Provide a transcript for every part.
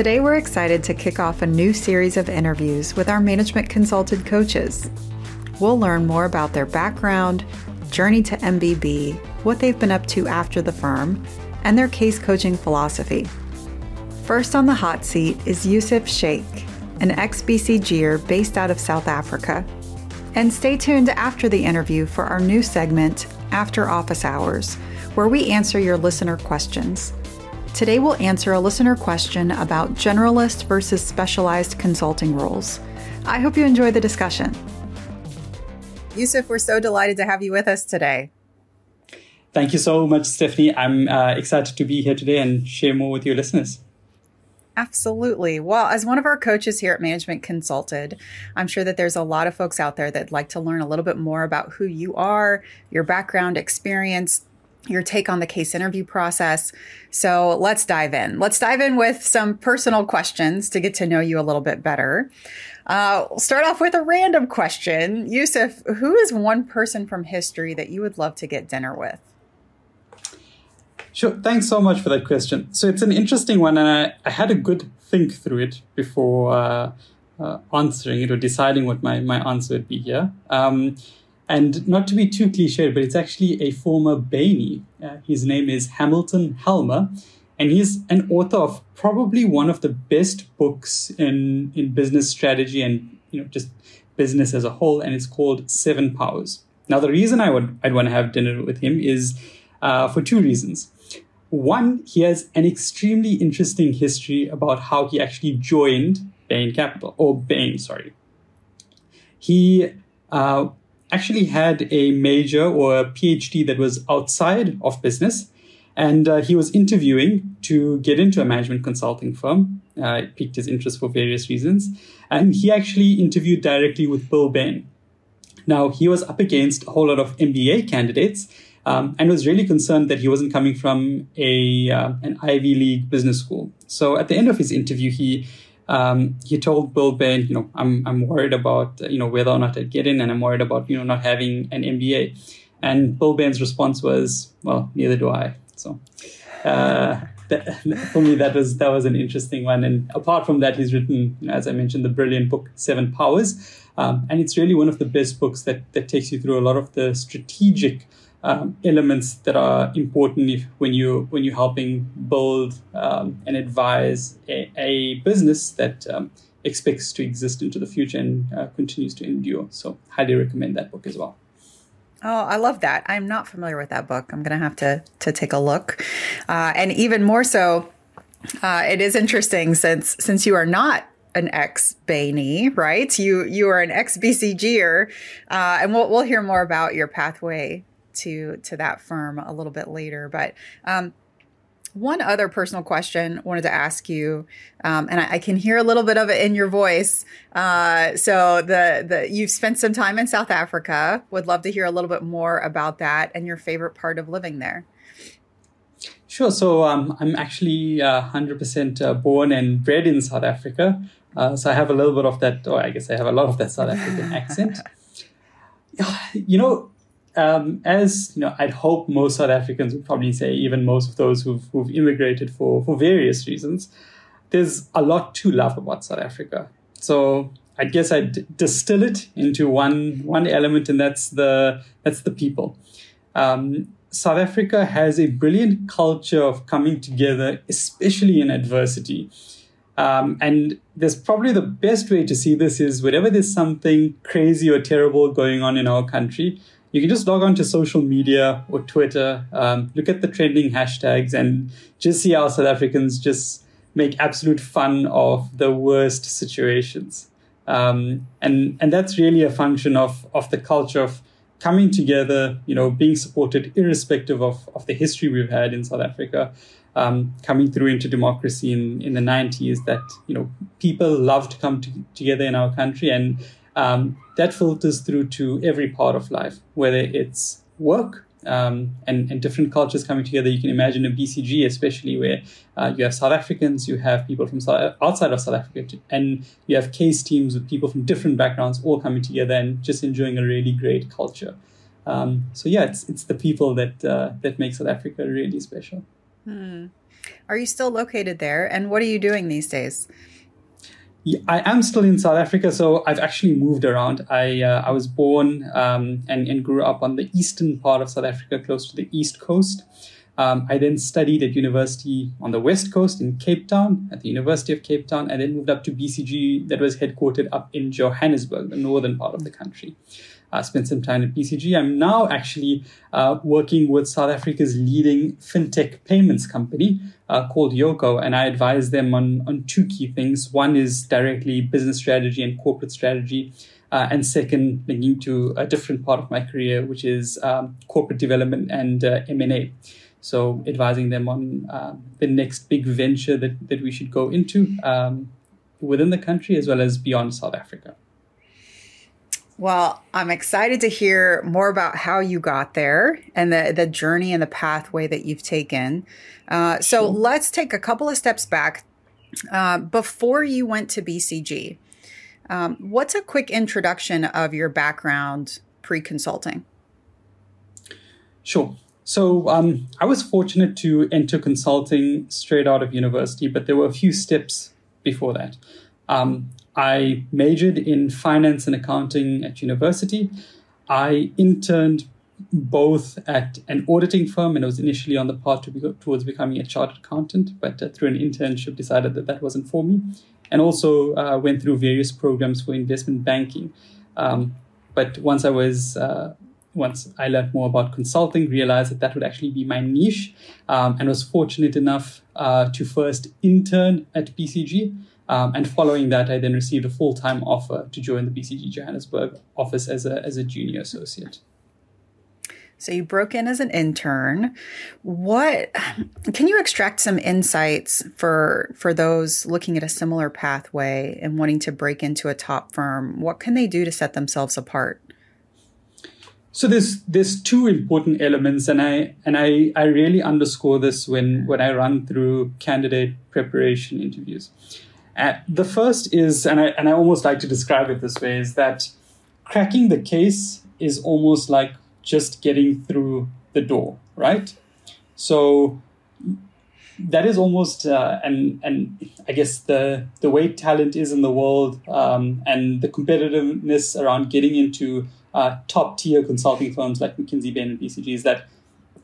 Today, we're excited to kick off a new series of interviews with our management consulted coaches. We'll learn more about their background, journey to MBB, what they've been up to after the firm, and their case coaching philosophy. First on the hot seat is Yusuf Sheikh, an ex BCGer based out of South Africa. And stay tuned after the interview for our new segment, After Office Hours, where we answer your listener questions. Today we'll answer a listener question about generalist versus specialized consulting roles. I hope you enjoy the discussion. Yusuf, we're so delighted to have you with us today. Thank you so much, Stephanie. I'm uh, excited to be here today and share more with your listeners. Absolutely. Well, as one of our coaches here at Management Consulted, I'm sure that there's a lot of folks out there that'd like to learn a little bit more about who you are, your background, experience, your take on the case interview process. So let's dive in. Let's dive in with some personal questions to get to know you a little bit better. Uh, we'll start off with a random question. Yusuf, who is one person from history that you would love to get dinner with? Sure. Thanks so much for that question. So it's an interesting one, and I, I had a good think through it before uh, uh, answering it or deciding what my, my answer would be here. Um, and not to be too cliched, but it's actually a former Bainey. Uh, his name is Hamilton Helmer, and he's an author of probably one of the best books in, in business strategy and you know just business as a whole, and it's called Seven Powers. Now, the reason I would I'd want to have dinner with him is uh, for two reasons. One, he has an extremely interesting history about how he actually joined Bain Capital, or Bain, sorry. He uh, actually had a major or a PhD that was outside of business, and uh, he was interviewing to get into a management consulting firm. Uh, it piqued his interest for various reasons, and he actually interviewed directly with Bill Bain. Now, he was up against a whole lot of MBA candidates um, and was really concerned that he wasn't coming from a uh, an Ivy League business school. So at the end of his interview, he um, he told Bill Bain, you know, I'm I'm worried about you know whether or not I get in, and I'm worried about you know not having an MBA. And Bill Bain's response was, well, neither do I. So. Uh, that, for me, that was that was an interesting one. And apart from that, he's written, as I mentioned, the brilliant book Seven Powers, um, and it's really one of the best books that that takes you through a lot of the strategic um, elements that are important if, when you when you're helping build um, and advise a, a business that um, expects to exist into the future and uh, continues to endure. So, highly recommend that book as well. Oh, I love that. I'm not familiar with that book. I'm going to have to to take a look, uh, and even more so, uh, it is interesting since since you are not an ex Bainey, right? You you are an ex BCGer, uh, and we'll we'll hear more about your pathway to to that firm a little bit later. But um, one other personal question I wanted to ask you, um, and I, I, can hear a little bit of it in your voice. Uh, so the the you've spent some time in South Africa. Would love to hear a little bit more about that and your favorite part of living there. Sure. So um, I'm actually uh, 100% uh, born and bred in South Africa. Uh, so I have a little bit of that, or I guess I have a lot of that South African accent. You know, um, as you know, I'd hope most South Africans would probably say, even most of those who've, who've immigrated for, for various reasons, there's a lot to love about South Africa. So I guess I'd distill it into one one element, and that's the that's the people. Um, South Africa has a brilliant culture of coming together, especially in adversity. Um, and there's probably the best way to see this is whenever there's something crazy or terrible going on in our country, you can just log on to social media or Twitter, um, look at the trending hashtags, and just see how South Africans just make absolute fun of the worst situations. Um, and and that's really a function of of the culture of coming together, you know, being supported irrespective of, of the history we've had in South Africa, um, coming through into democracy in, in the 90s, that, you know, people love to come to, together in our country and um, that filters through to every part of life, whether it's work um, and, and, different cultures coming together. You can imagine a BCG, especially where uh, you have South Africans, you have people from South, outside of South Africa, and you have case teams with people from different backgrounds all coming together and just enjoying a really great culture. Um, so yeah, it's it's the people that uh, that make South Africa really special. Hmm. Are you still located there? And what are you doing these days? I am still in South Africa, so I've actually moved around. I uh, I was born um, and, and grew up on the eastern part of South Africa, close to the east coast. Um, I then studied at university on the west coast in Cape Town, at the University of Cape Town, and then moved up to BCG, that was headquartered up in Johannesburg, the northern part of the country. I uh, spent some time at BCG. I'm now actually uh, working with South Africa's leading fintech payments company uh, called Yoco, and I advise them on, on two key things. One is directly business strategy and corporate strategy. Uh, and second, linking to a different part of my career, which is um, corporate development and uh, M&A. So advising them on uh, the next big venture that, that we should go into um, within the country as well as beyond South Africa. Well, I'm excited to hear more about how you got there and the, the journey and the pathway that you've taken. Uh, so sure. let's take a couple of steps back. Uh, before you went to BCG, um, what's a quick introduction of your background pre consulting? Sure. So um, I was fortunate to enter consulting straight out of university, but there were a few steps before that. Um, I majored in finance and accounting at university. I interned both at an auditing firm, and I was initially on the path to be, towards becoming a chartered accountant, but uh, through an internship decided that that wasn't for me, and also uh, went through various programs for investment banking. Um, but once I was uh, once I learned more about consulting, realized that that would actually be my niche, um, and was fortunate enough uh, to first intern at BCG um, and following that, I then received a full time offer to join the BCG Johannesburg office as a, as a junior associate. So you broke in as an intern. What can you extract some insights for for those looking at a similar pathway and wanting to break into a top firm? What can they do to set themselves apart? So there's there's two important elements, and I and I, I really underscore this when when I run through candidate preparation interviews. Uh, the first is, and I, and I almost like to describe it this way, is that cracking the case is almost like just getting through the door, right? So that is almost, uh, and and I guess the the way talent is in the world, um, and the competitiveness around getting into uh, top tier consulting firms like McKinsey, Bain, and BCG is that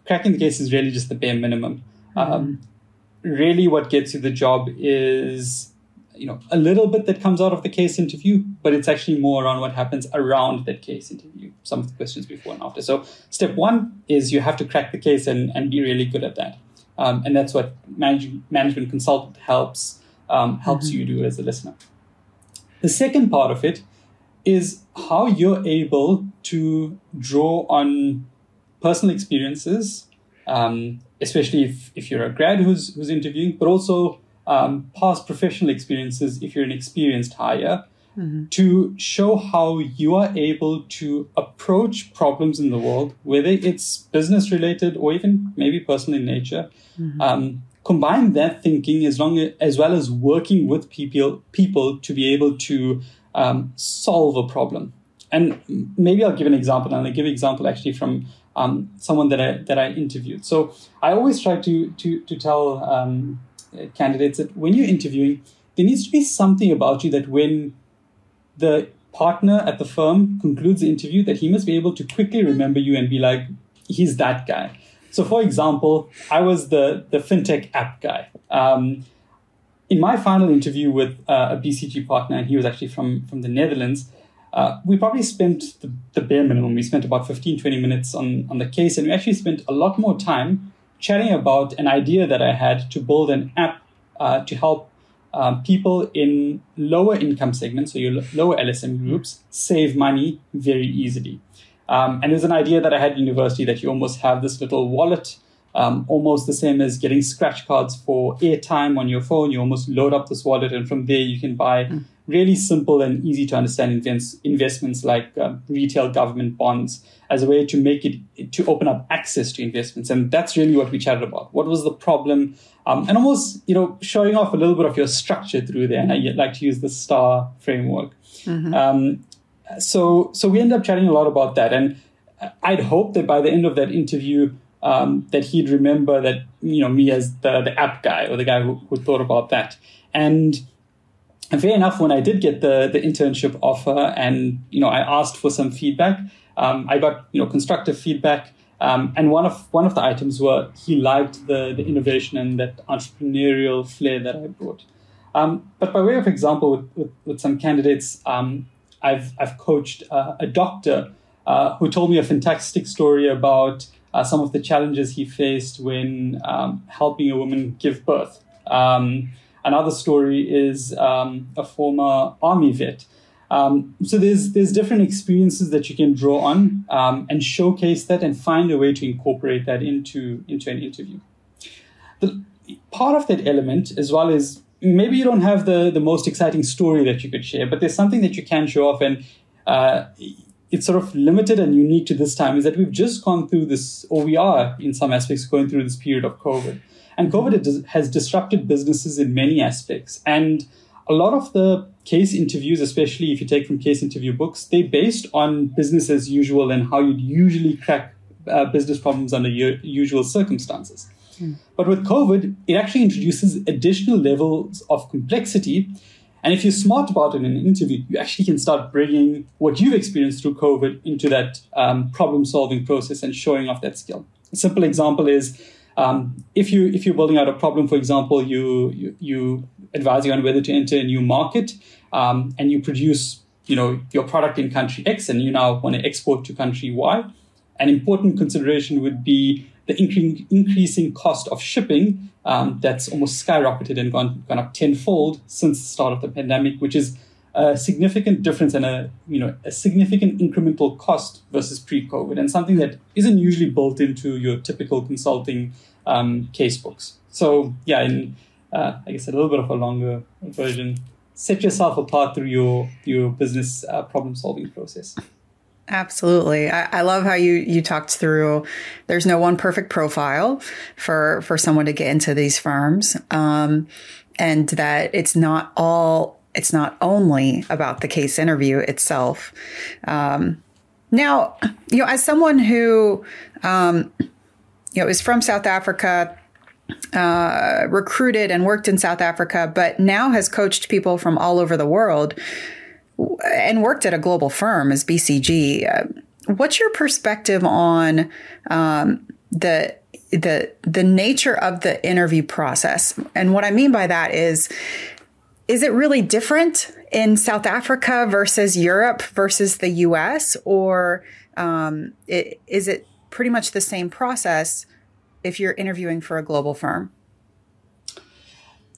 cracking the case is really just the bare minimum. Mm-hmm. Um, really, what gets you the job is you know a little bit that comes out of the case interview but it's actually more around what happens around that case interview some of the questions before and after. So step one is you have to crack the case and, and be really good at that. Um, and that's what manage, Management Consulted helps um, helps mm-hmm. you do as a listener. The second part of it is how you're able to draw on personal experiences um, especially if, if you're a grad who's, who's interviewing but also um, past professional experiences if you're an experienced hire mm-hmm. to show how you are able to approach problems in the world, whether it's business related or even maybe personal in nature. Mm-hmm. Um, combine that thinking as long as, as well as working with people people to be able to um, solve a problem. And maybe I'll give an example, and I'll give an example actually from um, someone that I that I interviewed. So I always try to to to tell um, candidates that when you're interviewing, there needs to be something about you that when the partner at the firm concludes the interview, that he must be able to quickly remember you and be like, he's that guy. So, for example, I was the the fintech app guy. Um, in my final interview with uh, a BCG partner, and he was actually from from the Netherlands. Uh, we probably spent the, the, bare minimum. We spent about 15, 20 minutes on, on the case, and we actually spent a lot more time chatting about an idea that I had to build an app uh, to help um, people in lower income segments, so your lower LSM groups, save money very easily. Um, and there's an idea that I had at university that you almost have this little wallet, um, almost the same as getting scratch cards for airtime on your phone. You almost load up this wallet, and from there you can buy mm really simple and easy to understand invents, investments like uh, retail government bonds as a way to make it to open up access to investments. And that's really what we chatted about. What was the problem? Um, and almost you know showing off a little bit of your structure through there. And i like to use the star framework. Mm-hmm. um, so so we end up chatting a lot about that. And i'd hope that by the end of that interview um, that he'd remember that you know me as the the app guy or the guy who, who thought about that. And fair enough, when I did get the the internship offer, and you know I asked for some feedback, um, I got you know constructive feedback. Um, and one of one of the items were he liked the the innovation and that entrepreneurial flair that I brought. Um, but by way of example, with, with, with some candidates, um, I've I've coached uh, a doctor uh, who told me a fantastic story about uh, some of the challenges he faced when um, helping a woman give birth. Um, another story is um, a former army vet. Um, so there's there's different experiences that you can draw on um, and showcase that and find a way to incorporate that into into an interview. The part of that element, as well as maybe you don't have the the most exciting story that you could share, but there's something that you can show off and. Uh, it's sort of limited and unique to this time is that we've just gone through this, or we are in some aspects going through this period of COVID. And COVID has disrupted businesses in many aspects. And a lot of the case interviews, especially if you take from case interview books, they're based on business as usual and how you'd usually crack uh, business problems under usual circumstances. Mm. But with COVID, it actually introduces additional levels of complexity. And if you're smart about it in an interview, you actually can start bringing what you've experienced through COVID into that um, problem solving process and showing off that skill. A simple example is um, if you if you're building out a problem, for example, you you, you advising on whether to enter a new market, um, and you produce you know your product in country X, and you now want to export to country Y. An important consideration would be the incre- increasing cost of shipping um, that's almost skyrocketed and gone gone up tenfold since the start of the pandemic, which is a significant difference and a you know a significant incremental cost versus pre-COVID, and something that isn't usually built into your typical consulting um, case books. So yeah, in uh, I guess a little bit of a longer version, set yourself apart through your your business uh, problem solving process. Absolutely. I, I, love how you, you talked through there's no one perfect profile for, for someone to get into these firms. Um, and that it's not all it's not only about the case interview itself. Um, now, you know, as someone who, um, you know, is from South Africa, uh, recruited and worked in South Africa, but now has coached people from all over the world and worked at a global firm as BCG. Uh, what's your perspective on um, the the the nature of the interview process? And what I mean by that is is it really different in South Africa versus Europe versus the US? Or um, it, is it pretty much the same process if you're interviewing for a global firm?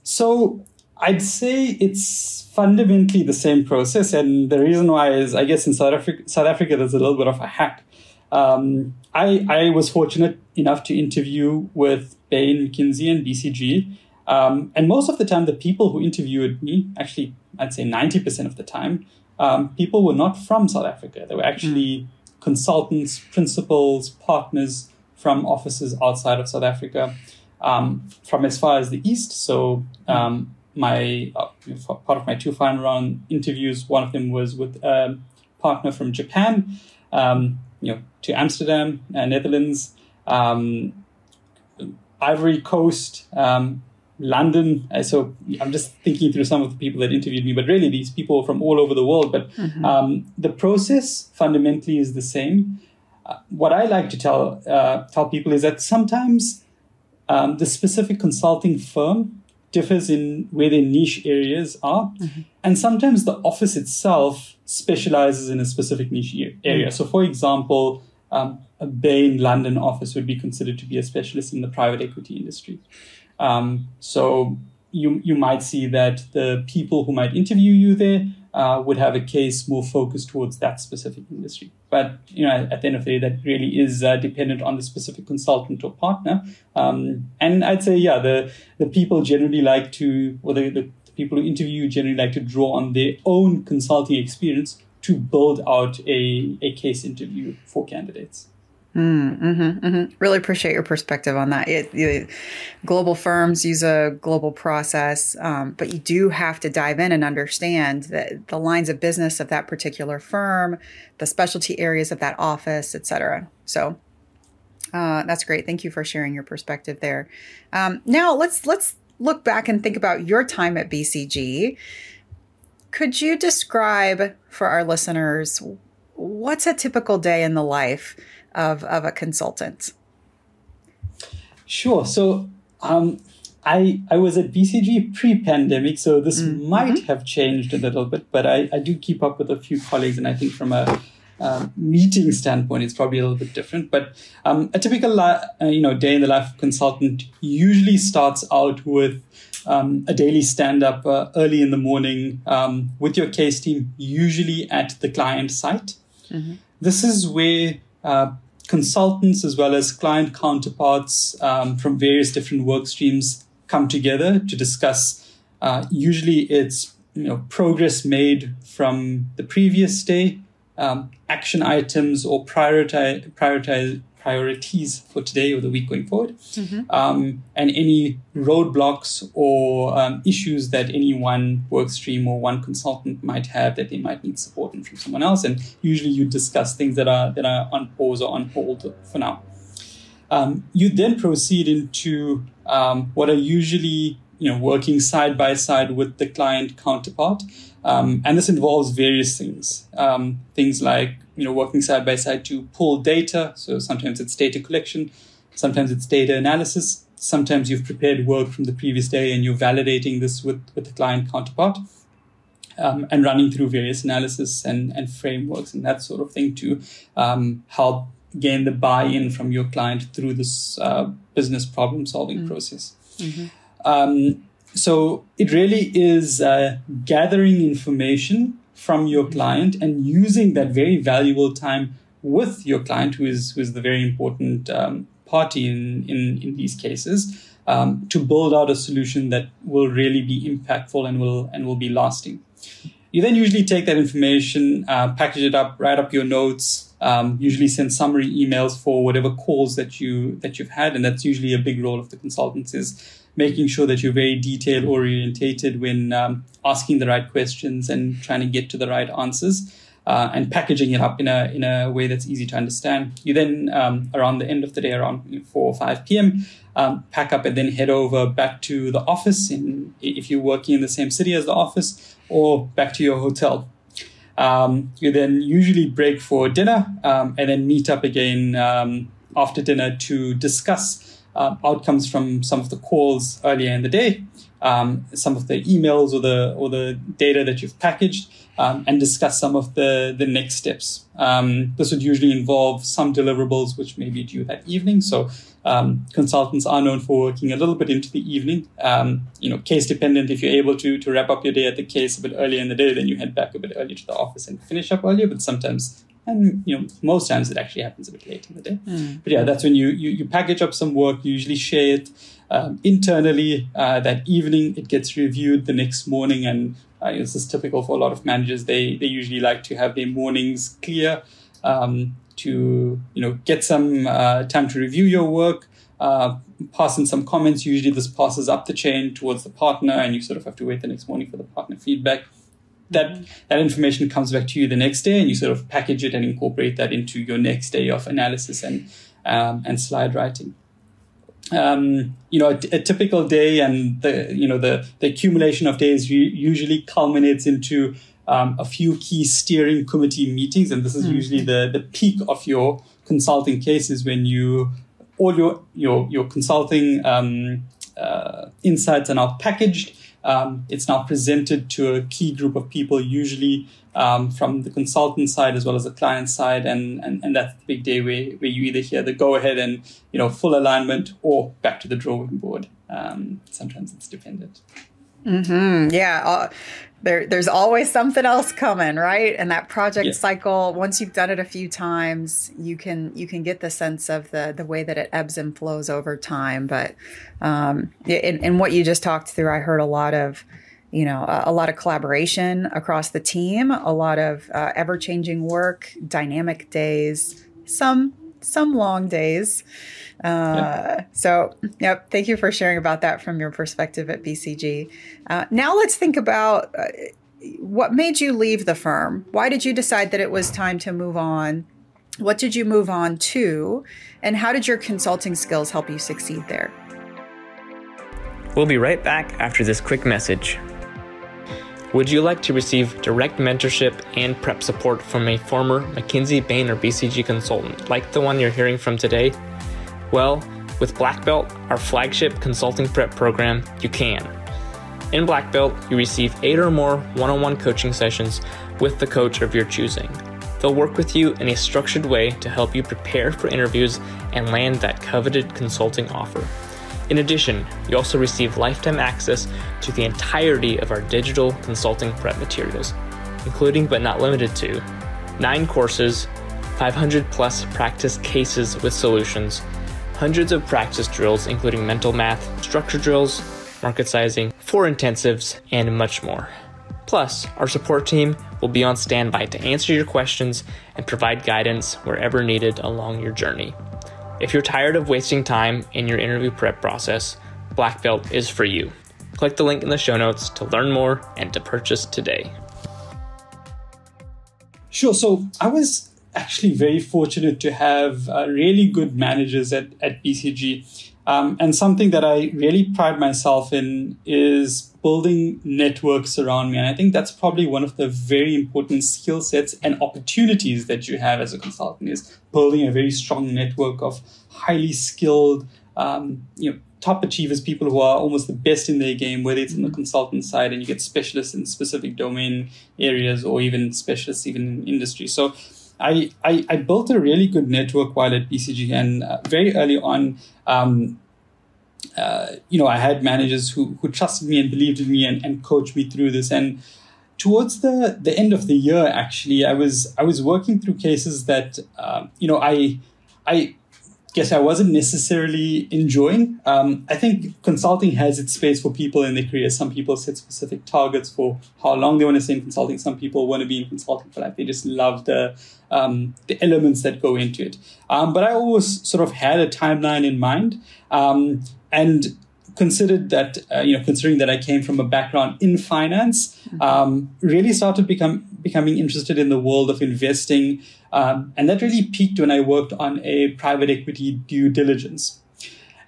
So I'd say it's fundamentally the same process. And the reason why is, I guess, in South Africa, South Africa there's a little bit of a hack. Um, I, I was fortunate enough to interview with Bain, McKinsey, and BCG. Um, and most of the time, the people who interviewed me, actually, I'd say 90% of the time, um, people were not from South Africa. They were actually mm. consultants, principals, partners from offices outside of South Africa, um, from as far as the East. So, um, my uh, part of my two final round interviews, one of them was with a partner from Japan, um, you know, to Amsterdam, uh, Netherlands, um, Ivory Coast, um, London. Uh, so I'm just thinking through some of the people that interviewed me, but really these people from all over the world. But mm-hmm. um, the process fundamentally is the same. Uh, what I like to tell uh, tell people is that sometimes um, the specific consulting firm differs in where their niche areas are, mm-hmm. and sometimes the office itself specializes in a specific niche area. Mm-hmm. So, for example. Um, a Bain London office would be considered to be a specialist in the private equity industry. Um, so you you might see that the people who might interview you there uh, would have a case more focused towards that specific industry. But you know, at the end of the day, that really is uh, dependent on the specific consultant or partner. Um, and I'd say, yeah, the the people generally like to, or the, the people who interview generally like to draw on their own consulting experience to build out a, a case interview for candidates. Mm, mm-hmm, mm-hmm. Really appreciate your perspective on that. It, it, global firms use a global process, um, but you do have to dive in and understand that the lines of business of that particular firm, the specialty areas of that office, etc. So, Uh, that's great. Thank you for sharing your perspective there. Um, now let's let's look back and think about your time at BCG. Could you describe for our listeners what's a typical day in the life of, of a consultant? Sure. So um, I I was at BCG pre-pandemic, so this mm-hmm. might have changed a little bit, but I, I do keep up with a few colleagues, and I think from a um, meeting standpoint, it's probably a little bit different. But um, a typical uh, you know day in the life of consultant usually starts out with um, a daily stand up uh, early in the morning um, with your case team, usually at the client site. Mm-hmm. This is where uh, consultants as well as client counterparts um, from various different work streams come together to discuss. Uh, usually, it's you know progress made from the previous day, um, action items or prioritize prioritize priorities for today or the week going forward, mm-hmm. um, and any roadblocks or um, issues that any one work stream or one consultant might have that they might need support from someone else. And usually, you discuss things that are that are on pause or on hold for now. Um, you then proceed into um, what are usually you know working side by side with the client counterpart, um, and this involves various things. Um, things like you know, working side by side to pull data. So sometimes it's data collection, sometimes it's data analysis. Sometimes you've prepared work from the previous day and you're validating this with, with the client counterpart um, and running through various analysis and, and frameworks and that sort of thing to um, help gain the buy-in from your client through this uh, business problem solving mm-hmm. process. Mm-hmm. Um, so it really is uh, gathering information from your client and using that very valuable time with your client, who is who is the very important um, party in, in in these cases, um, to build out a solution that will really be impactful and will and will be lasting. You then usually take that information, uh, package it up, write up your notes, um, usually send summary emails for whatever calls that you that you've had, and that's usually a big role of the consultants is making sure that you're very detail orientated when um, asking the right questions and trying to get to the right answers. Uh, and packaging it up in a in a way that's easy to understand. You then um, around the end of the day, around four or five p.m., um, pack up and then head over back to the office. In if you're working in the same city as the office, or back to your hotel. Um, you then usually break for dinner um, and then meet up again um, after dinner to discuss uh, outcomes from some of the calls earlier in the day, um, some of the emails or the or the data that you've packaged, um, and discuss some of the the next steps. Um, this would usually involve some deliverables which may be due that evening. So um, consultants are known for working a little bit into the evening. Um, you know, case dependent. If you're able to to wrap up your day at the case a bit earlier in the day, then you head back a bit earlier to the office and finish up earlier. But sometimes and you know most times it actually happens a bit late in the day mm. but yeah that's when you, you you package up some work you usually share it um, internally uh, that evening it gets reviewed the next morning. And uh, this is typical for a lot of managers. They they usually like to have their mornings clear um, to you know get some uh, time to review your work uh, pass in some comments. Usually this passes up the chain towards the partner and you sort of have to wait the next morning for the partner feedback that that information comes back to you the next day and you sort of package it and incorporate that into your next day of analysis and um, and slide writing um, you know a, a, typical day and the you know the the accumulation of days usually culminates into um, a few key steering committee meetings and this is mm-hmm. usually the the peak of your consulting cases when you all your your your consulting um, uh, insights are now packaged um, it's now presented to a key group of people, usually um, from the consultant side as well as the client side, and and, and that's the big day where, where you either hear the go ahead and you know full alignment or back to the drawing board. Um, sometimes it's dependent. Mm-hmm. Yeah. There, there's always something else coming, right? And that project yeah. cycle, once you've done it a few times, you can you can get the sense of the the way that it ebbs and flows over time. But um, in, in what you just talked through, I heard a lot of you know a, a lot of collaboration across the team, a lot of uh, ever changing work, dynamic days, some some long days. Uh, So, yep. Thank you for sharing about that from your perspective at BCG. Uh, now let's think about uh, what made you leave the firm. Why did you decide that it was time to move on? What did you move on to? And how did your consulting skills help you succeed there? We'll be right back after this quick message. Would you like to receive direct mentorship and prep support from a former McKinsey, Bain, or BCG consultant like the one you're hearing from today? Well, with Black Belt, our flagship consulting prep program, you can. In Black Belt, you receive eight or more one on one coaching sessions with the coach of your choosing. They'll work with you in a structured way to help you prepare for interviews and land that coveted consulting offer. In addition, you also receive lifetime access to the entirety of our digital consulting prep materials, including but not limited to nine courses, 500 plus practice cases with solutions, hundreds of practice drills, including mental math, structure drills, market sizing, four intensives, and much more. Plus, our support team will be on standby to answer your questions and provide guidance wherever needed along your journey. If you're tired of wasting time in your interview prep process, Black Belt is for you. Click the link in the show notes to learn more and to purchase today. Sure. So I was actually very fortunate to have uh, really good managers at, at BCG. Um, and something that I really pride myself in is building networks around me. And I think that's probably one of the very important skill sets and opportunities that you have as a consultant is building a very strong network of highly skilled, um, you know, top achievers, people who are almost the best in their game, whether it's on the consultant side and you get specialists in specific domain areas or even specialists even in industry. So I, I, I built a really good network while at BCG and uh, very early on, um, uh, you know, I had managers who, who trusted me and believed in me and, and coached me through this. And towards the, the end of the year, actually, I was I was working through cases that uh, you know I I guess I wasn't necessarily enjoying. Um, I think consulting has its space for people in their career. Some people set specific targets for how long they want to stay in consulting. Some people want to be in consulting for life. They just love the um, the elements that go into it. Um, but I always sort of had a timeline in mind. And considered that uh, you know considering that I came from a background in finance, mm-hmm. um, really started become becoming interested in the world of investing, um, and that really peaked when I worked on a private equity due diligence.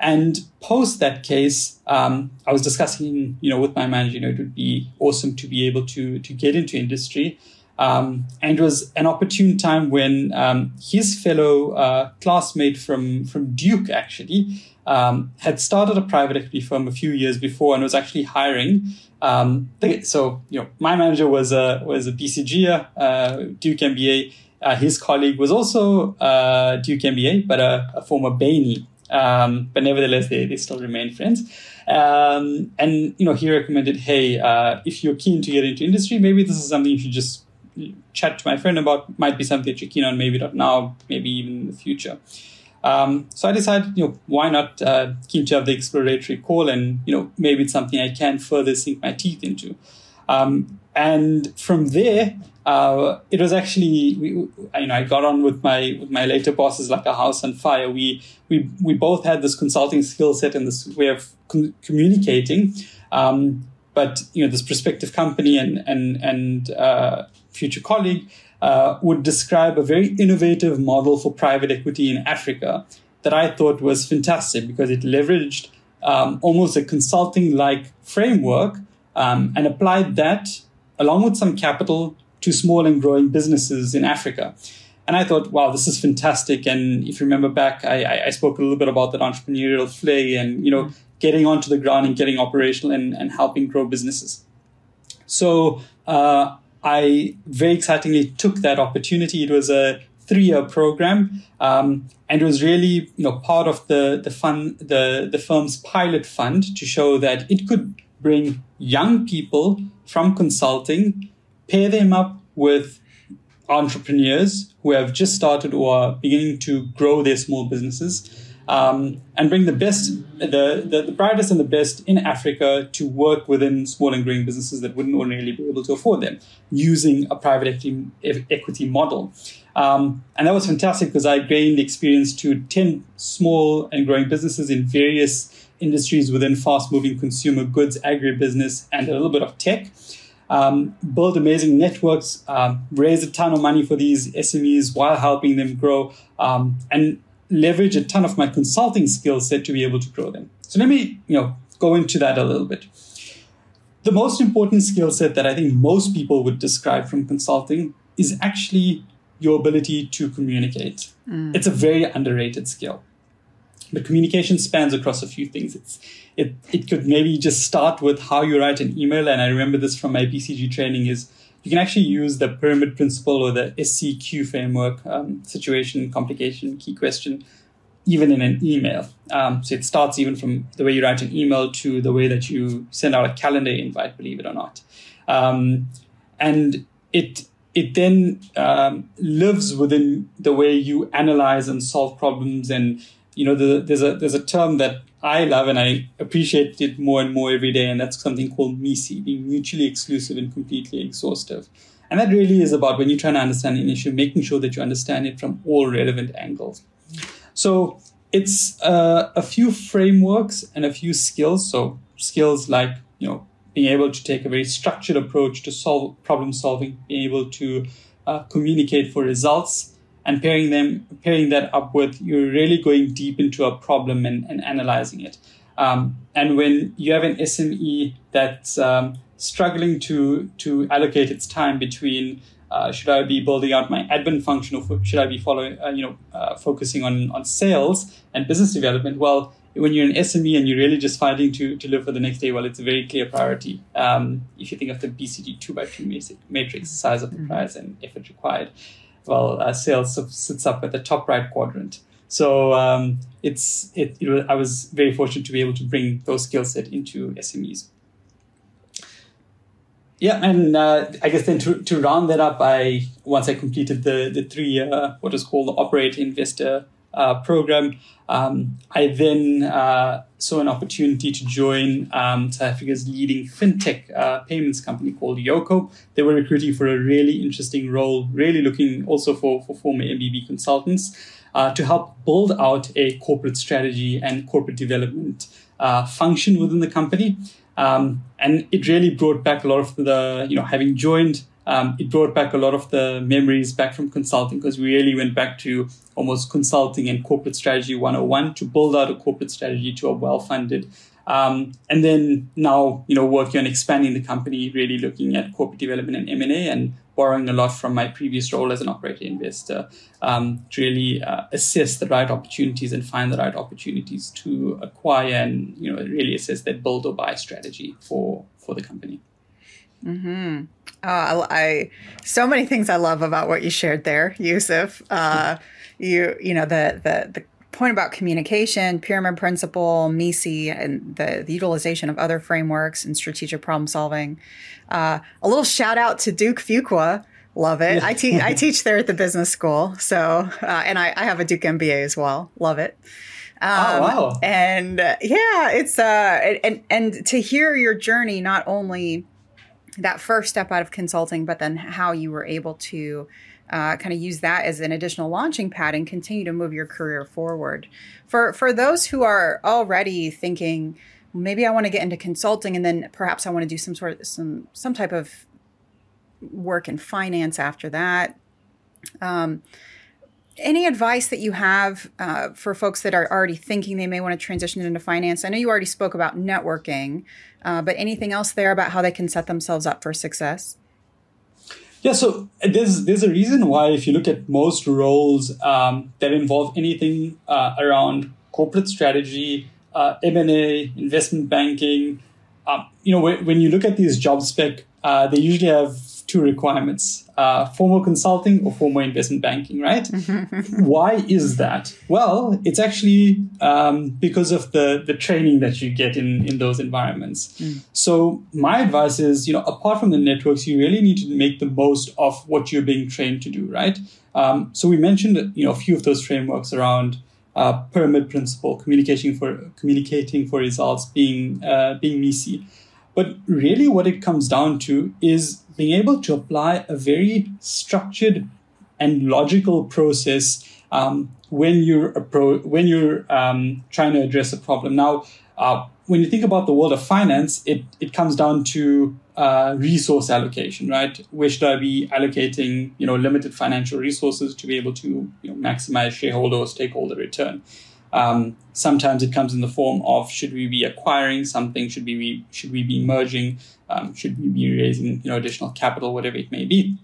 And post that case, um, I was discussing you know with my manager, you know, it would be awesome to be able to to get into industry. Um, and it was an opportune time when um, his fellow uh, classmate from from Duke actually um, had started a private equity firm a few years before and was actually hiring. Um, they, so you know, my manager was a was a BCG, uh, Duke MBA. Uh, his colleague was also uh, Duke MBA, but a, a former Bainey. Um, but nevertheless, they, they still remain friends. Um, and you know, he recommended, hey, uh, if you're keen to get into industry, maybe this is something you should just chat to my friend about. Might be something that you're keen on, maybe not now, maybe even in the future. Um, so I decided, you know, why not uh, keep to have the exploratory call, and you know, maybe it's something I can further sink my teeth into. Um, and from there, uh, it was actually, we, you know, I got on with my with my later bosses like a house on fire. We we we both had this consulting skill set and this way of com- communicating. Um, but you know, this prospective company and and and uh, future colleague uh, would describe a very innovative model for private equity in Africa that I thought was fantastic because it leveraged um, almost a consulting like framework um, and applied that along with some capital to small and growing businesses in Africa. And I thought, wow, this is fantastic. And if you remember back, I, I spoke a little bit about that entrepreneurial flair and, you know, getting onto the ground and getting operational and, and helping grow businesses. So uh, I very excitingly took that opportunity. It was a three-year program, um, and it was really you know part of the the fund the the firm's pilot fund to show that it could bring young people from consulting, pair them up with entrepreneurs who have just started or are beginning to grow their small businesses um, and bring the best, the, the, the, brightest and the best in Africa to work within small and growing businesses that wouldn't ordinarily be able to afford them using a private equity, equity model. Um, and that was fantastic because I gained experience to 10 small and growing businesses in various industries within fast moving consumer goods, agribusiness, and a little bit of tech. um, build amazing networks, um, raise a ton of money for these SMEs while helping them grow, um, and leverage a ton of my consulting skill set to be able to grow them. So let me, you know, go into that a little bit. The most important skill set that I think most people would describe from consulting is actually your ability to communicate. Mm. It's a very underrated skill. But communication spans across a few things. It's, it, it could maybe just start with how you write an email. And I remember this from my BCG training is you can actually use the pyramid principle or the SCQ framework, um, situation, complication, key question, even in an email. Um, so it starts even from the way you write an email to the way that you send out a calendar invite, believe it or not. Um, and it it then um, lives within the way you analyze and solve problems. And you know, the, there's a there's a term that I love and I appreciate it more and more every day, and that's something called MECE, being mutually exclusive and completely exhaustive. And that really is about when you're trying to understand an issue, making sure that you understand it from all relevant angles. So it's uh, a few frameworks and a few skills. So skills like you know being able to take a very structured approach to solve problem solving, being able to uh, communicate for results, and pairing them pairing that up with you're really going deep into a problem and, and analyzing it. Um, and when you have an SME that's um, struggling to to allocate its time between uh, should I be building out my admin function or should I be following uh, you know uh, focusing on on sales and business development? Well, when you're an SME and you're really just fighting to, to live for the next day, well, it's a very clear priority. Um, if you think of the BCG two by two matrix, size of the mm-hmm. prize and effort required, well, uh, sales sits up at the top right quadrant. So um, it's it, it was, I was very fortunate to be able to bring those skill set into SMEs. Yeah, and uh, I guess then to, to round that up, I once I completed the the three uh, what is called the operate investor uh, program. Um, I then uh, saw an opportunity to join um, South Africa's leading fintech uh, payments company called Yoco. They were recruiting for a really interesting role, really looking also for, for former MBB consultants uh, to help build out a corporate strategy and corporate development uh, function within the company. Um, and it really brought back a lot of the, you know, having joined um, it brought back a lot of the memories back from consulting because we really went back to almost consulting and corporate strategy 101 to build out a corporate strategy to a well-funded um, and then now you know working on expanding the company really looking at corporate development and m&a and borrowing a lot from my previous role as an operator investor um, to really uh, assess the right opportunities and find the right opportunities to acquire and you know really assess that build or buy strategy for for the company mm-hmm. Uh, I so many things I love about what you shared there, Yusuf. Uh, you you know the the the point about communication, pyramid principle, MECE, and the, the utilization of other frameworks and strategic problem solving. Uh, a little shout out to Duke Fuqua. Love it. I teach I teach there at the business school. So uh, and I, I have a Duke MBA as well. Love it. Oh, um, oh wow! And uh, yeah, it's uh, and and to hear your journey not only that first step out of consulting, but then how you were able to uh, kind of use that as an additional launching pad and continue to move your career forward. For for those who are already thinking, maybe I want to get into consulting, and then perhaps I want to do some sort of some some type of work in finance after that. Um, any advice that you have uh, for folks that are already thinking they may want to transition into finance? I know you already spoke about networking, uh, but anything else there about how they can set themselves up for success? Yeah, so there's there's a reason why if you look at most roles um, that involve anything uh, around corporate strategy, uh, M and A, investment banking, um, you know, when, when, you look at these job spec, uh, they usually have two requirements uh, formal consulting or formal investment banking, right? Why is that? Well, it's actually um, because of the, the training that you get in, in those environments. Mm. So, my advice is, you know, apart from the networks, you really need to make the most of what you're being trained to do, right? Um, so, we mentioned, you know, a few of those frameworks around. Uh, pyramid principle, communicating for communicating for results, being uh, being MECE. But really, what it comes down to is being able to apply a very structured and logical process um, when you're appro- when you're um, trying to address a problem. Now, Uh, when you think about the world of finance, it, it comes down to uh, resource allocation, right? Where should I be allocating, you know, limited financial resources to be able to you know, maximize shareholder or stakeholder return? Um, sometimes it comes in the form of should we be acquiring something? Should we be, should we be merging? Um, should we be raising you know additional capital, whatever it may be?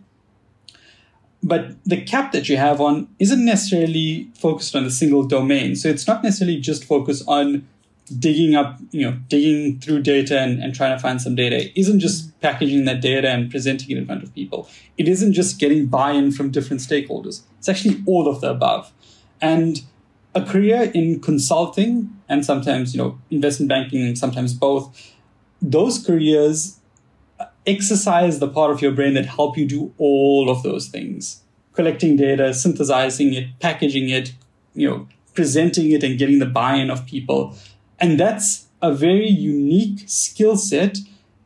But the cap that you have on isn't necessarily focused on a single domain. So it's not necessarily just focused on digging up, you know, digging through data and, and trying to find some data. It isn't just packaging that data and presenting it in front of people. It isn't just getting buy-in from different stakeholders. It's actually all of the above. And a career in consulting and sometimes, you know, investment banking and sometimes both, those careers exercise the part of your brain that help you do all of those things. Collecting data, synthesizing it, packaging it, you know, presenting it and getting the buy-in of people. And that's a very unique skill set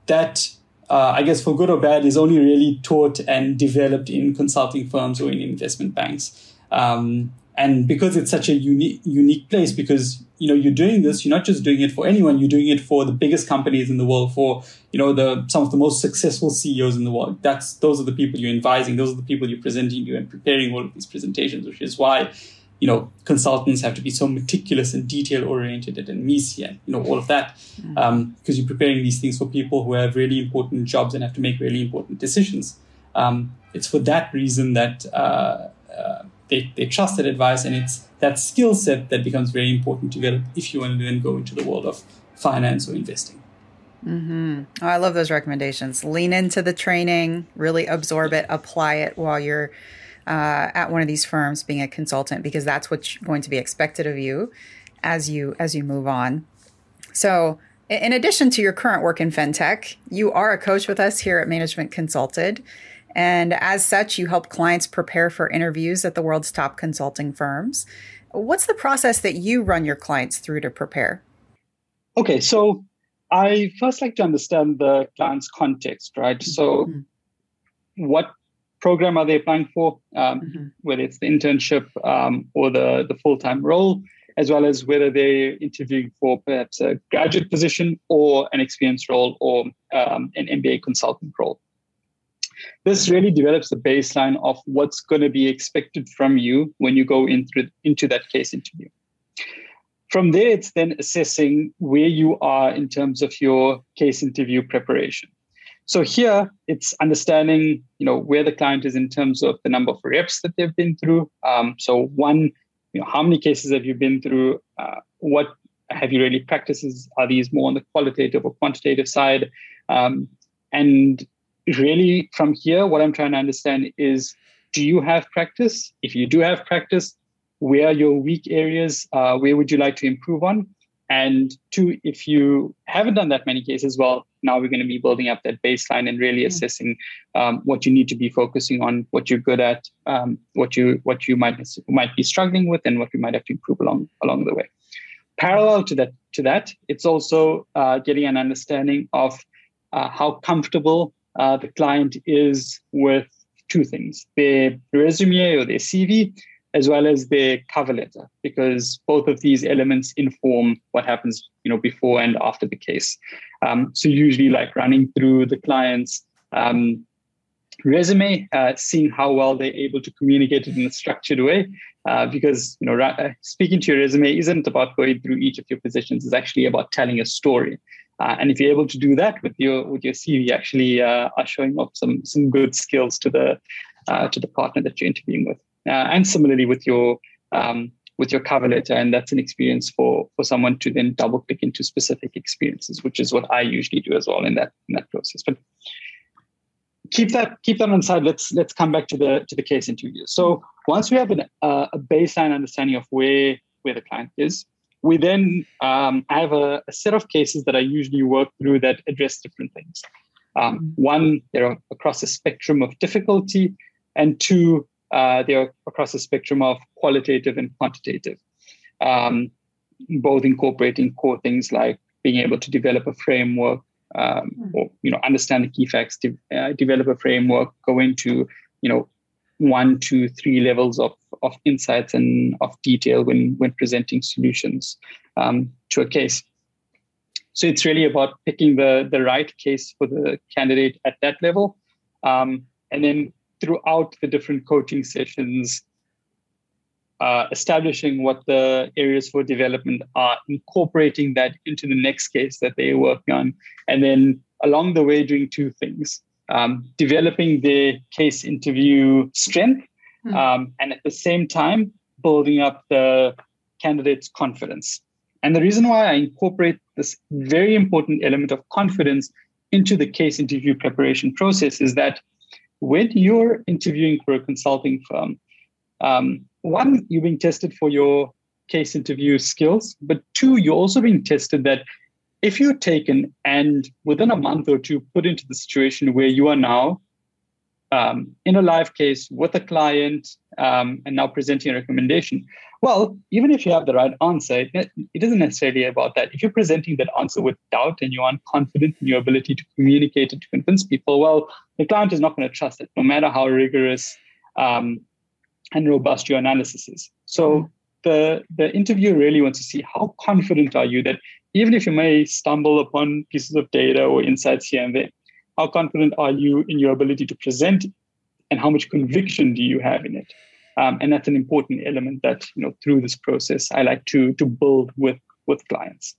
that uh, I guess for good or bad is only really taught and developed in consulting firms or in investment banks. Um, and because it's such a unique unique place because you know you're doing this you're not just doing it for anyone you're doing it for the biggest companies in the world for you know the some of the most successful CEOs in the world that's those are the people you're advising those are the people you're presenting to and preparing all of these presentations which is why you know consultants have to be so meticulous and detail oriented and MECE and you know all of that because mm. um, you're preparing these things for people who have really important jobs and have to make really important decisions um, it's for that reason that uh, uh, they, they trust that advice and it's that skill set that becomes very important to develop if you want to then go into the world of finance or investing. Mm-hmm. Oh, I love those recommendations. Lean into the training, really absorb it, apply it while you're uh, at one of these firms being a consultant, because that's what's going to be expected of you as you as you move on. So, in addition to your current work in fintech, you are a coach with us here at Management Consulted. And as such, you help clients prepare for interviews at the world's top consulting firms. What's the process that you run your clients through to prepare? Okay, so I first like to understand the client's context, right? So, mm-hmm. what program are they applying for, um, mm-hmm. whether it's the internship um, or the, the full time role, as well as whether they're interviewing for perhaps a graduate position or an experienced role or um, an MBA consultant role. This really develops the baseline of what's going to be expected from you when you go into, into that case interview. From there, it's then assessing where you are in terms of your case interview preparation. So here, it's understanding, you know, where the client is in terms of the number of reps that they've been through. Um, so one, you know, how many cases have you been through? Uh, what have you really practices? Are these more on the qualitative or quantitative side? Um, and really from here, what I'm trying to understand is do you have practice? If you do have practice, where are your weak areas? Uh, where would you like to improve on? And two, if you haven't done that many cases, well, now we're going to be building up that baseline and really mm. assessing um, what you need to be focusing on, what you're good at, um, what you what you might might be struggling with, and what you might have to improve along along the way. Parallel to that, to that, it's also uh, getting an understanding of uh, how comfortable uh, the client is with two things their resume or their CV, as well as their cover letter, because both of these elements inform what happens you know, before and after the case. Um, so, usually, like running through the client's um, resume, uh, seeing how well they're able to communicate it in a structured way. Uh, because you know, ra- speaking to your resume isn't about going through each of your positions; it's actually about telling a story. Uh, and if you're able to do that with your with your CV, actually uh, are showing off some some good skills to the uh, to the partner that you're interviewing with. Uh, and similarly with your um, with your cover letter, and that's an experience for for someone to then double click into specific experiences, which is what I usually do as well in that in that process. But keep that keep that on side. Let's let's come back to the to the case interview. So once we have an, uh, a baseline understanding of where where the client is, we then um, I have a, a, set of cases that I usually work through that address different things. Um, mm-hmm. one, they're across a spectrum of difficulty, and two, uh, they're across a spectrum of qualitative and quantitative, um, both incorporating core things like being able to develop a framework um, mm. or you know understand the key facts, de- uh, develop a framework, go into you know one, two, three levels of, of insights and of detail when, when presenting solutions um, to a case. so it's really about picking the the right case for the candidate at that level, um, and then throughout the different coaching sessions, uh, establishing what the areas for development are, incorporating that into the next case that they're working on, and then along the way doing two things: um, developing their case interview strength, mm-hmm. um, and at the same time building up the candidate's confidence. And the reason why I incorporate this very important element of confidence into the case interview preparation process is that when you're interviewing for a consulting firm, um, one, you're being tested for your case interview skills, but two, you're also being tested that if you're taken and within a month or two put into the situation where you are now um, in a live case with a client um, and now presenting a recommendation, well, even if you have the right answer, it, it isn't necessarily about that. If you're presenting that answer with doubt and you aren't confident in your ability to communicate and to convince people, well, the client is not going to trust it, no matter how rigorous um, and robust your analysis is. So the the interviewer really wants to see how confident are you that even if you may stumble upon pieces of data or insights here and there, how confident are you in your ability to present and how much conviction do you have in it? Um, and that's an important element that you know through this process I like to to build with with clients.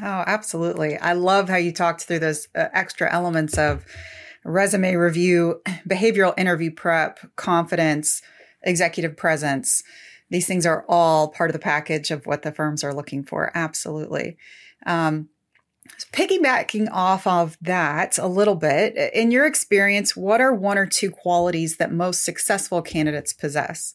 Oh, absolutely! I love how you talked through those uh, extra elements of resume review, behavioral interview prep, confidence, executive presence. These things are all part of the package of what the firms are looking for. Absolutely. Um, piggybacking off of that a little bit, in your experience, what are one or two qualities that most successful candidates possess?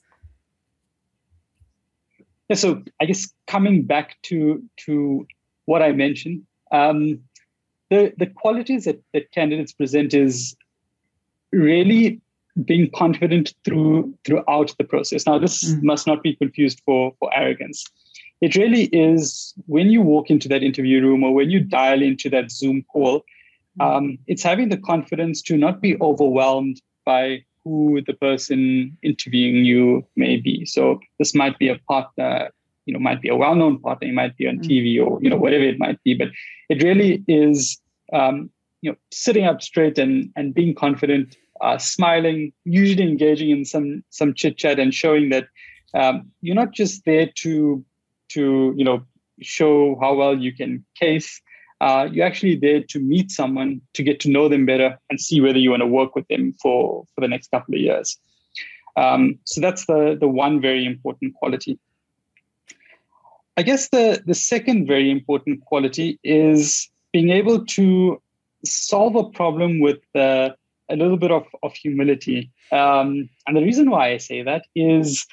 Yeah, so I guess coming back to to what I mentioned, um, the the qualities that, that candidates present is really being confident through throughout the process. Now, this mm. must not be confused for for arrogance it really is when you walk into that interview room or when you dial into that Zoom call, mm-hmm. um, it's having the confidence to not be overwhelmed by who the person interviewing you may be. So this might be a partner, you know, might be a well-known partner, it might be on mm. TV or you know whatever it might be. But it really is, um, you know, sitting up straight and and being confident, uh, smiling, usually engaging in some some chit chat and showing that um, you're not just there to to you know show how well you can case. Uh, you're actually there to meet someone to get to know them better and see whether you want to work with them for for the next couple of years. Um, so that's the the one very important quality. I guess the the second very important quality is being able to solve a problem with uh, a little bit of, of humility um, and the reason why i say that is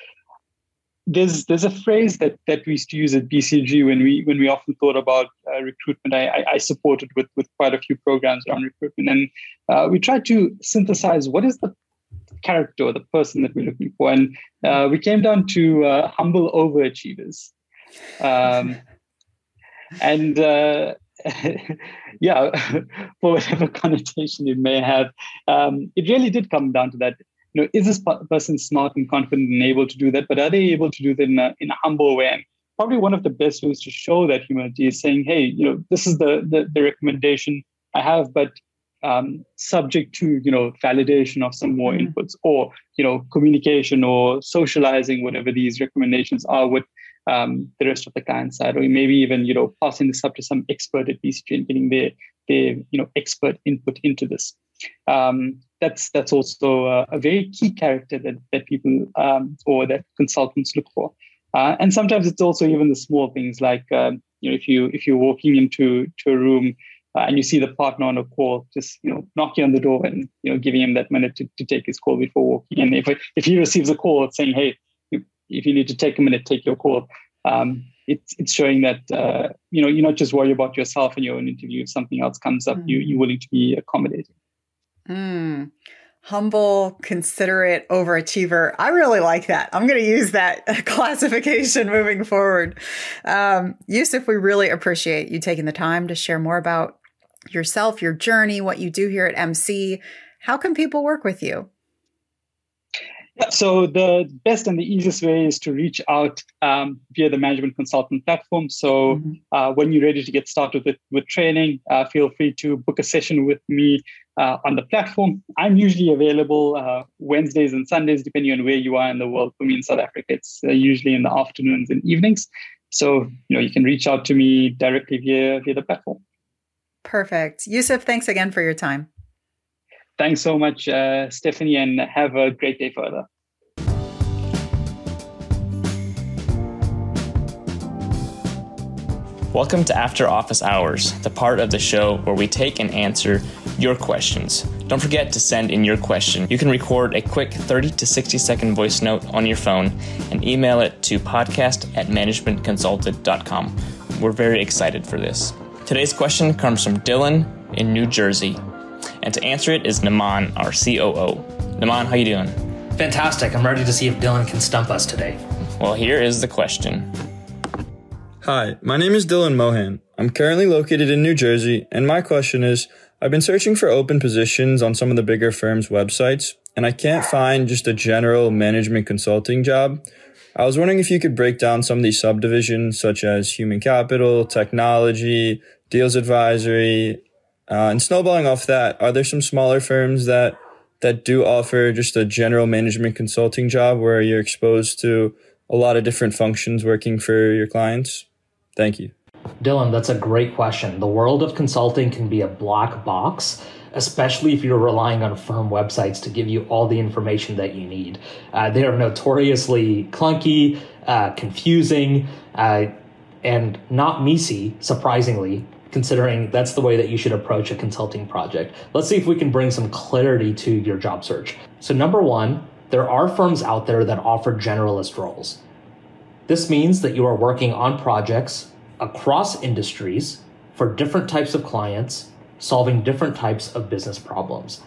there's there's a phrase that that we used to use at BCG when we when we often thought about uh, recruitment. I, I, I, supported with with quite a few programs around recruitment, and uh, we tried to synthesize what is the character the person that we're looking for, and uh, we came down to uh, humble overachievers, um, and. Yeah, for whatever connotation it may have, um, it really did come down to that you know, is this person smart and confident and able to do that? But are they able to do that in a, in a humble way? And probably one of the best ways to show that humility is saying, hey, you know, this is the the, the recommendation I have, but um, subject to you know validation of some more mm-hmm. inputs or you know communication or socializing whatever these recommendations are with um, the rest of the client side, or maybe even you know passing this up to some expert at BCG and getting their their you know expert input into this. Um, that's that's also a, a, very key character that that people um, or that consultants look for. Uh, and sometimes it's also even the small things like um, you know if you if you're walking into to a room uh, and you see the partner on a call, just you know knocking on the door and you know giving him that minute to, to take his call before walking. And if if he receives a call saying, hey, if you need to take a minute, take your call. Um, it's it's showing that uh, you know you're not just worried about yourself in your own interview. If something else comes up, mm. you you're willing to be accommodating. Mm. Humble, considerate, overachiever. I really like that. I'm going to use that classification moving forward. Um, Yusuf, we really appreciate you taking the time to share more about yourself, your journey, what you do here at MC. How can people work with you? So the best and the easiest way is to reach out um, via the management consulted platform. So mm-hmm. uh, when you're ready to get started with, with training, uh, feel free to book a session with me uh, on the platform. I'm usually available uh, Wednesdays and Sundays, depending on where you are in the world. For me in South Africa, it's uh, usually in the afternoons and evenings. So you know you can reach out to me directly via via the platform. Perfect, Yusuf. Thanks again for your time. Thanks so much, uh, Stephanie, and have a great day further. Welcome to After Office Hours, the part of the show where we take and answer your questions. Don't forget to send in your question. You can record a quick 30 to 60 second voice note on your phone and email it to podcast at managementconsulted.com. We're very excited for this. Today's question comes from Dylan in New Jersey. And to answer it is Naman, our COO. Naman, how you doing? Fantastic. I'm ready to see if Dylan can stump us today. Well, here is the question. Hi, my name is Dylan Mohan. I'm currently located in New Jersey, and my question is I've been searching for open positions on some of the bigger firms' websites, and I can't find just a general management consulting job. I was wondering if you could break down some of these subdivisions, such as human capital, technology, deals advisory, uh, and snowballing off that, are there some smaller firms that that do offer just a general management consulting job where you're exposed to a lot of different functions working for your clients? Thank you. Dylan, that's a great question. The world of consulting can be a black box, especially if you're relying on firm websites to give you all the information that you need. Uh, they are notoriously clunky, uh, confusing, uh, and not MECE, surprisingly, considering that's the way that you should approach a consulting project. Let's see if we can bring some clarity to your job search. So, number one, there are firms out there that offer generalist roles. This means that you are working on projects across industries for different types of clients, solving different types of business problems.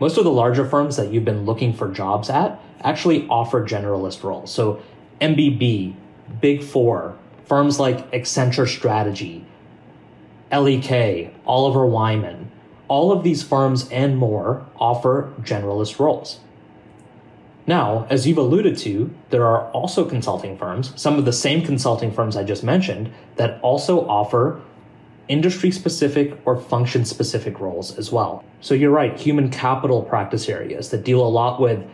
Most of the larger firms that you've been looking for jobs at actually offer generalist roles. So, MBB, Big Four, firms like Accenture Strategy, LEK, Oliver Wyman, all of these firms and more offer generalist roles. Now, as you've alluded to, there are also consulting firms, some of the same consulting firms I just mentioned, that also offer industry specific or function specific roles as well. So you're right, human capital practice areas that deal a lot with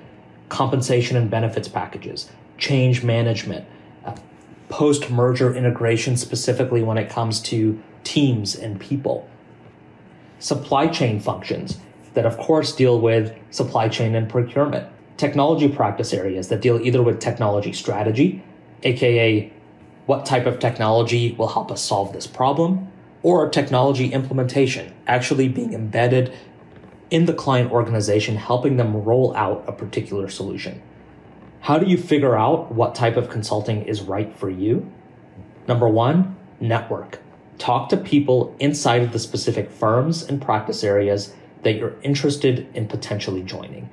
compensation and benefits packages, change management, uh, post merger integration, specifically when it comes to teams and people. Supply chain functions that, of course, deal with supply chain and procurement. Technology practice areas that deal either with technology strategy, aka what type of technology will help us solve this problem, or technology implementation, actually being embedded in the client organization, helping them roll out a particular solution. How do you figure out what type of consulting is right for you? Number one, network. Talk to people inside of the specific firms and practice areas that you're interested in potentially joining.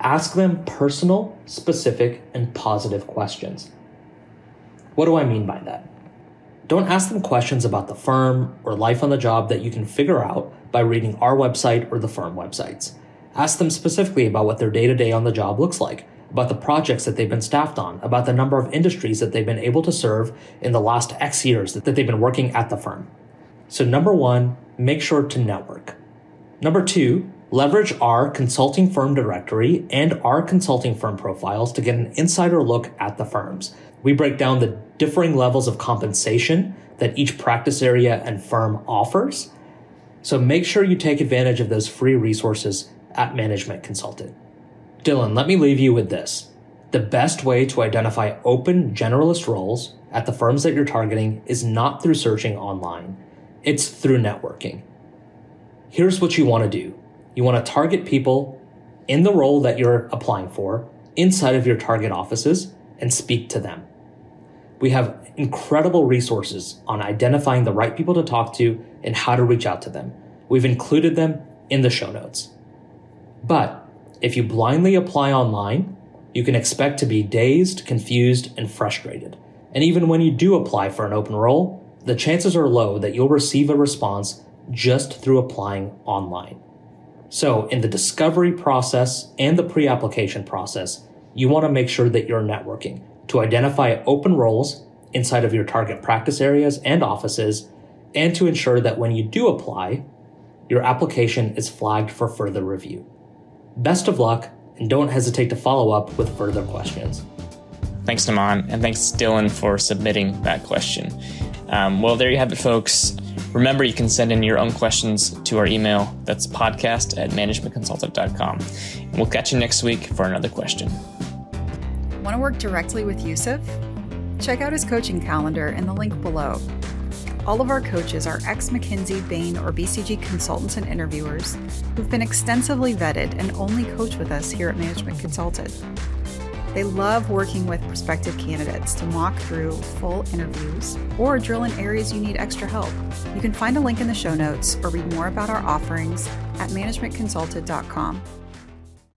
Ask them personal, specific, and positive questions. What do I mean by that? Don't ask them questions about the firm or life on the job that you can figure out by reading our website or the firm websites. Ask them specifically about what their day to day on the job looks like about the projects that they've been staffed on, about the number of industries that they've been able to serve in the last X years that they've been working at the firm. So, number one, make sure to network. Number two, leverage our consulting firm directory and our consulting firm profiles to get an insider look at the firms. We break down the differing levels of compensation that each practice area and firm offers. So make sure you take advantage of those free resources at Management Consulted. Dylan, let me leave you with this. The best way to identify open generalist roles at the firms that you're targeting is not through searching online, it's through networking. Here's what you want to do you want to target people in the role that you're applying for inside of your target offices and speak to them. We have incredible resources on identifying the right people to talk to and how to reach out to them. We've included them in the show notes. But if you blindly apply online, you can expect to be dazed, confused, and frustrated. And even when you do apply for an open role, the chances are low that you'll receive a response just through applying online. So, in the discovery process and the pre application process, you want to make sure that you're networking to identify open roles inside of your target practice areas and offices, and to ensure that when you do apply, your application is flagged for further review. Best of luck, and don't hesitate to follow up with further questions. Thanks, Naman, and thanks, Dylan, for submitting that question. Um, well, there you have it, folks. Remember, you can send in your own questions to our email. That's podcast at managementconsulted.com. And we'll catch you next week for another question. Want to work directly with Yusuf? Check out his coaching calendar in the link below. All of our coaches are ex McKinsey, Bain, or BCG consultants and interviewers who've been extensively vetted and only coach with us here at Management Consulted. They love working with prospective candidates to walk through full interviews or drill in areas you need extra help. You can find a link in the show notes or read more about our offerings at managementconsulted.com.